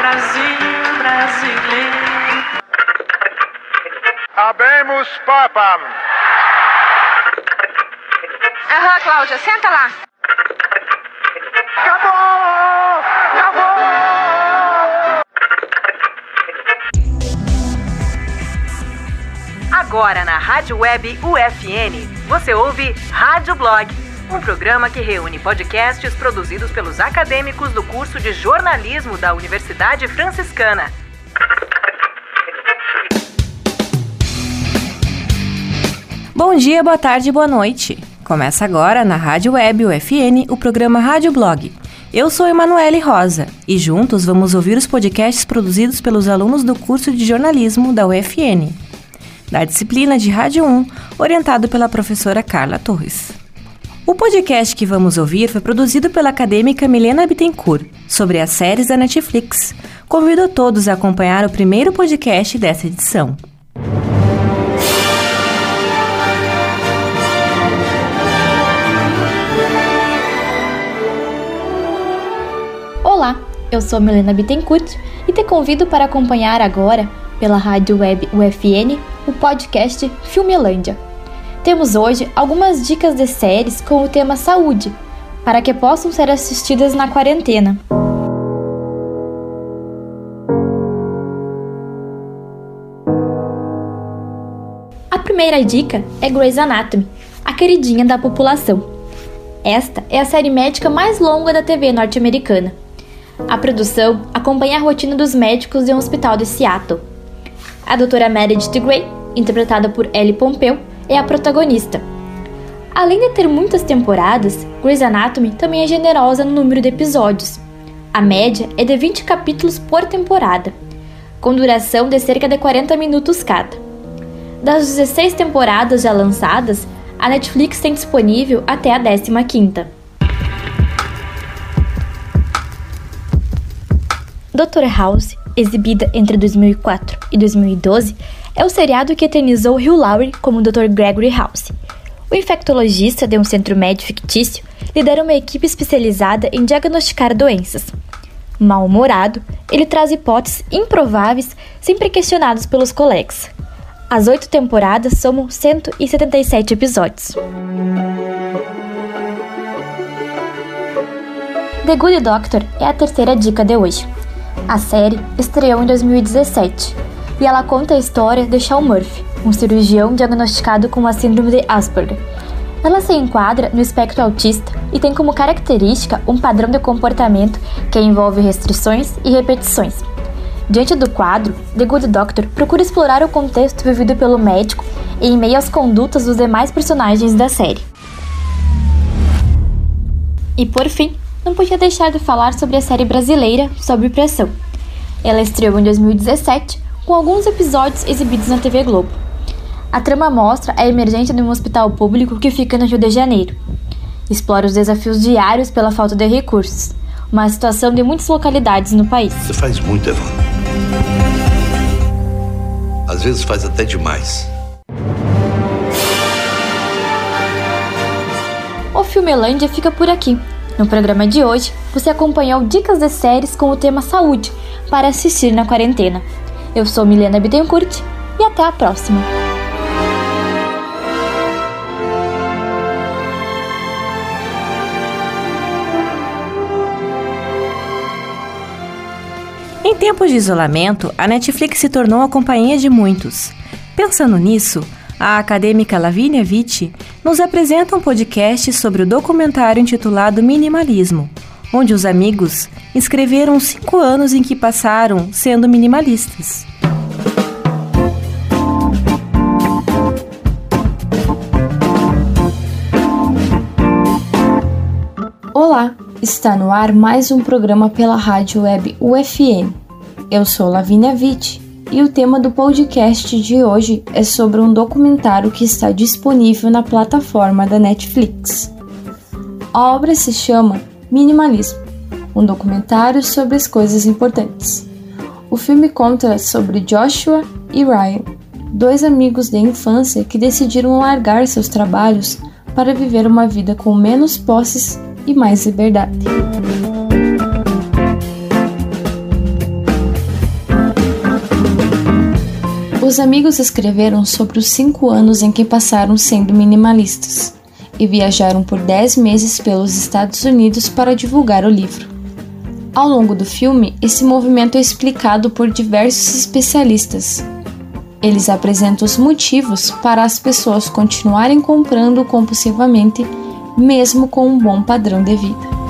Brasil brasileiro. Habemus Papam. Aham, Cláudia, senta lá. Acabou! Acabou! Agora na Rádio Web UFN, você ouve Rádio Blog, um programa que reúne podcasts produzidos pelos acadêmicos do curso de jornalismo da Universidade Franciscana. Bom dia, boa tarde, boa noite. Começa agora na Rádio Web UFN o programa Rádio Blog. Eu sou Emanuele Rosa e juntos vamos ouvir os podcasts produzidos pelos alunos do curso de jornalismo da UFN, da disciplina de Rádio 1, orientado pela professora Carla Torres. O podcast que vamos ouvir foi produzido pela acadêmica Milena Bittencourt sobre as séries da Netflix. Convido a todos a acompanhar o primeiro podcast dessa edição. Olá, eu sou Milena Bittencourt e te convido para acompanhar agora, pela rádio web UFN, o podcast Filmelândia. Temos hoje algumas dicas de séries com o tema saúde, para que possam ser assistidas na quarentena. A primeira dica é Grey's Anatomy, a queridinha da população. Esta é a série médica mais longa da TV norte-americana. A produção acompanha a rotina dos médicos de um hospital de Seattle. A doutora Meredith Grey, interpretada por Ellie Pompeu, é a protagonista. Além de ter muitas temporadas, Grey's Anatomy também é generosa no número de episódios. A média é de 20 capítulos por temporada, com duração de cerca de 40 minutos cada. Das 16 temporadas já lançadas, a Netflix tem disponível até a 15ª. Dr. House, exibida entre 2004 e 2012, é o seriado que eternizou Hugh Laurie como Dr. Gregory House. O infectologista de um centro médico fictício lidera uma equipe especializada em diagnosticar doenças. Mal-humorado, ele traz hipóteses improváveis sempre questionadas pelos colegas. As oito temporadas somam 177 episódios. The Good Doctor é a terceira dica de hoje. A série estreou em 2017 e ela conta a história de Sean Murphy, um cirurgião diagnosticado com a síndrome de Asperger. Ela se enquadra no espectro autista e tem como característica um padrão de comportamento que envolve restrições e repetições. Diante do quadro, The Good Doctor procura explorar o contexto vivido pelo médico em meio às condutas dos demais personagens da série. E por fim, não podia deixar de falar sobre a série brasileira Sob Pressão. Ela estreou em 2017, com alguns episódios exibidos na TV Globo. A trama mostra a emergência de um hospital público que fica no Rio de Janeiro. Explora os desafios diários pela falta de recursos, uma situação de muitas localidades no país. Você faz muito, Evandro. Às vezes faz até demais. O Filmelândia fica por aqui. No programa de hoje, você acompanhou dicas de séries com o tema saúde para assistir na quarentena. Eu sou Milena Bittencourt e até a próxima. Em tempos de isolamento, a Netflix se tornou a companhia de muitos. Pensando nisso, a acadêmica Lavínia Vitti nos apresenta um podcast sobre o documentário intitulado Minimalismo, onde os amigos escreveram cinco anos em que passaram sendo minimalistas. Olá, está no ar mais um programa pela rádio web UFN. Eu sou Lavínia Vitti e o tema do podcast de hoje é sobre um documentário que está disponível na plataforma da Netflix. A obra se chama Minimalismo, um documentário sobre as coisas importantes. O filme conta sobre Joshua e Ryan, dois amigos de infância que decidiram largar seus trabalhos para viver uma vida com menos posses e mais liberdade. Os amigos escreveram sobre os cinco anos em que passaram sendo minimalistas e viajaram por dez meses pelos Estados Unidos para divulgar o livro. Ao longo do filme, esse movimento é explicado por diversos especialistas. Eles apresentam os motivos para as pessoas continuarem comprando compulsivamente, mesmo com um bom padrão de vida.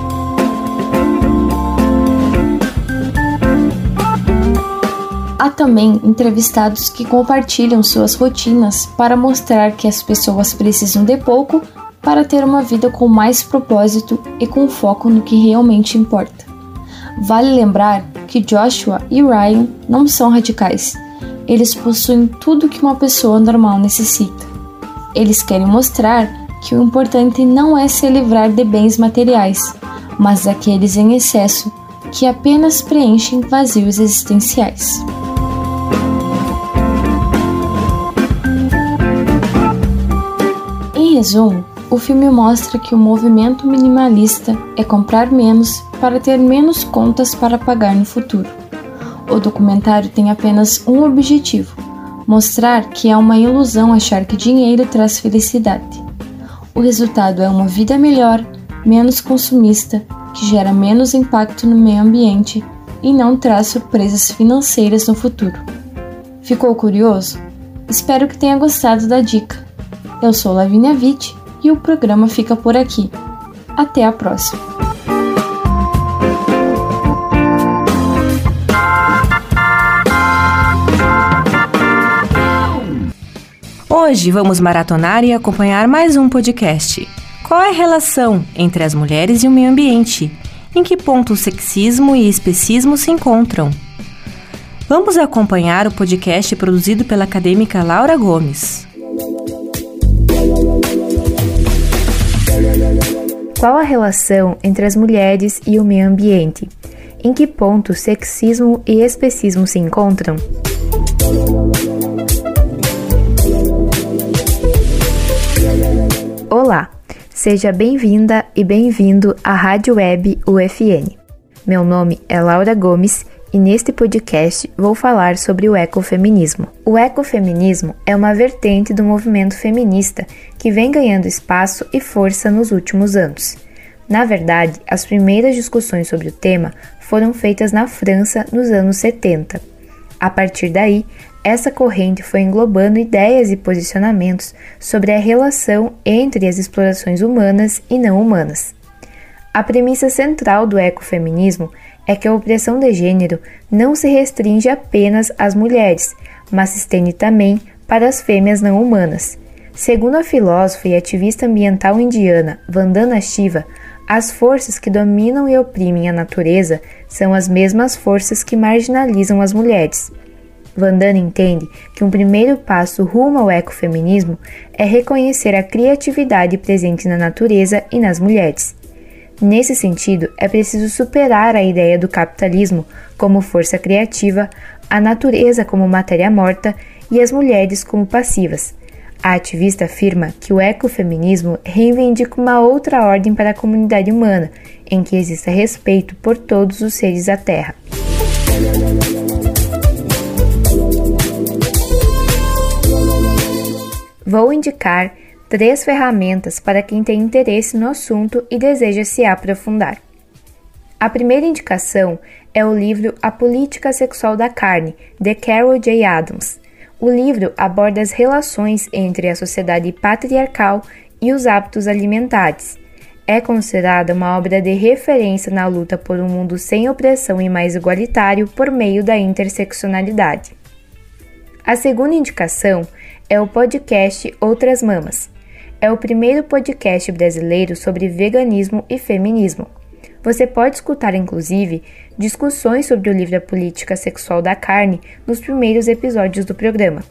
Há também entrevistados que compartilham suas rotinas para mostrar que as pessoas precisam de pouco para ter uma vida com mais propósito e com foco no que realmente importa. Vale lembrar que Joshua e Ryan não são radicais. Eles possuem tudo que uma pessoa normal necessita. Eles querem mostrar que o importante não é se livrar de bens materiais, mas daqueles em excesso que apenas preenchem vazios existenciais. Em resumo, o filme mostra que o movimento minimalista é comprar menos para ter menos contas para pagar no futuro. O documentário tem apenas um objetivo: mostrar que é uma ilusão achar que dinheiro traz felicidade. O resultado é uma vida melhor, menos consumista, que gera menos impacto no meio ambiente e não traz surpresas financeiras no futuro. Ficou curioso? Espero que tenha gostado da dica. Eu sou Lavínia Witt e o programa fica por aqui. Até a próxima! Hoje vamos maratonar e acompanhar mais um podcast. Qual é a relação entre as mulheres e o meio ambiente? Em que ponto o sexismo e especismo se encontram? Vamos acompanhar o podcast produzido pela acadêmica Laura Gomes. Qual a relação entre as mulheres e o meio ambiente? Em que ponto sexismo e especismo se encontram? Olá, seja bem-vinda e bem-vindo à Rádio Web UFN. Meu nome é Laura Gomes e neste podcast vou falar sobre o ecofeminismo. O ecofeminismo é uma vertente do movimento feminista que vem ganhando espaço e força nos últimos anos. Na verdade, as primeiras discussões sobre o tema foram feitas na França nos anos 70. A partir daí, essa corrente foi englobando ideias e posicionamentos sobre a relação entre as explorações humanas e não humanas. A premissa central do ecofeminismo é que a opressão de gênero não se restringe apenas às mulheres, mas se estende também para as fêmeas não humanas. Segundo a filósofa e ativista ambiental indiana Vandana Shiva, as forças que dominam e oprimem a natureza são as mesmas forças que marginalizam as mulheres. Vandana entende que um primeiro passo rumo ao ecofeminismo é reconhecer a criatividade presente na natureza e nas mulheres. Nesse sentido, é preciso superar a ideia do capitalismo como força criativa, a natureza como matéria morta e as mulheres como passivas. A ativista afirma que o ecofeminismo reivindica uma outra ordem para a comunidade humana, em que exista respeito por todos os seres da Terra. Vou indicar três ferramentas para quem tem interesse no assunto e deseja se aprofundar. A primeira indicação é o livro A Política Sexual da Carne, de Carol J. Adams. O livro aborda as relações entre a sociedade patriarcal e os hábitos alimentares. É considerada uma obra de referência na luta por um mundo sem opressão e mais igualitário por meio da interseccionalidade. A segunda indicação é o podcast Outras Mamas é o primeiro podcast brasileiro sobre veganismo e feminismo. Você pode escutar, inclusive, discussões sobre o livro A Política Sexual da Carne nos primeiros episódios do programa.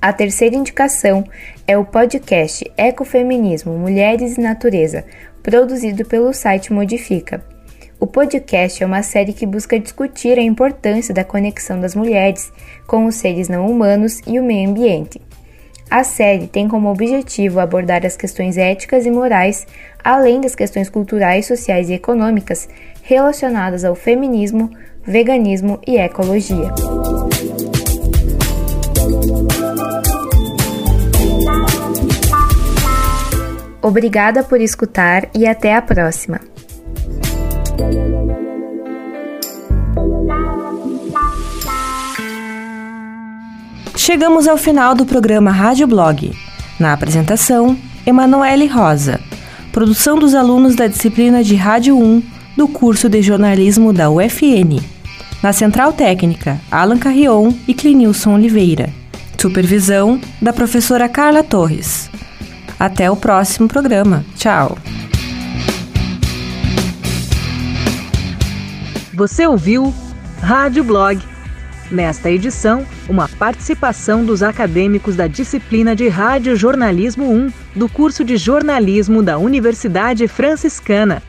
A terceira indicação é o podcast Ecofeminismo, Mulheres e Natureza, produzido pelo site Modifica. O podcast é uma série que busca discutir a importância da conexão das mulheres com os seres não humanos e o meio ambiente. A série tem como objetivo abordar as questões éticas e morais, além das questões culturais, sociais e econômicas relacionadas ao feminismo, veganismo e ecologia. Obrigada por escutar e até a próxima! Chegamos ao final do programa Rádio Blog. Na apresentação, Emanuele Rosa. Produção dos alunos da disciplina de Rádio 1 do curso de jornalismo da UFN. Na Central Técnica, Alan Carrion e Clinilson Oliveira. Supervisão da professora Carla Torres. Até o próximo programa. Tchau. Você ouviu Rádio Blog. Nesta edição, uma participação dos acadêmicos da disciplina de Rádio Jornalismo 1 do curso de jornalismo da Universidade Franciscana.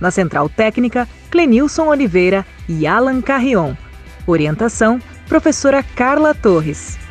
Na Central Técnica, Clenilson Oliveira e Alan Carrion. Orientação: professora Carla Torres.